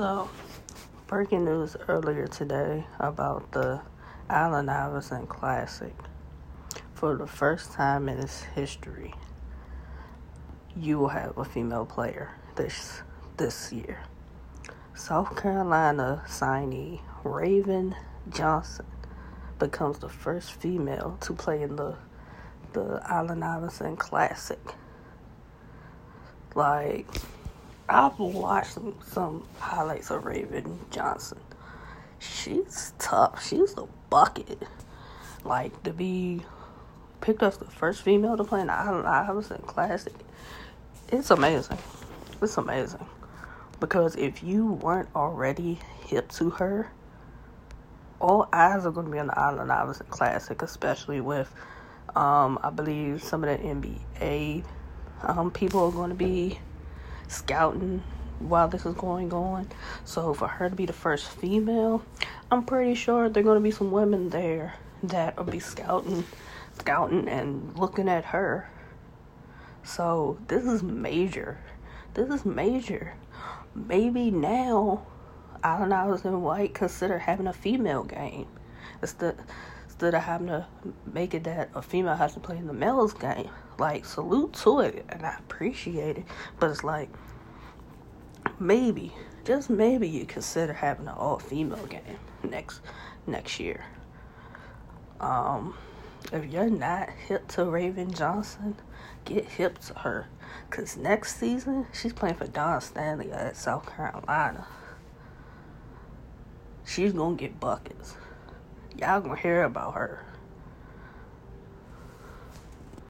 So, breaking news earlier today about the Allen Iverson Classic. For the first time in its history, you will have a female player this this year. South Carolina signee Raven Johnson becomes the first female to play in the the Allen Iverson Classic. Like I've watched some, some highlights of Raven Johnson. She's tough. She's a bucket. Like to be picked up the first female to play in the Allen Iverson Classic. It's amazing. It's amazing. Because if you weren't already hip to her, all eyes are going to be on the Allen Iverson Classic, especially with, um, I believe some of the NBA um, people are going to be scouting while this is going on. So for her to be the first female, I'm pretty sure there are going to be some women there that will be scouting, scouting and looking at her. So this is major. This is major. Maybe now, Allen Iverson White consider having a female game instead instead of having to make it that a female has to play in the male's game. Like salute to it, and I appreciate it. But it's like maybe, just maybe, you consider having an all female game next next year. Um, if you're not hip to Raven Johnson, get hip to her. Cause next season she's playing for Dawn Staley at South Carolina. She's gonna get buckets. Y'all gonna hear about her.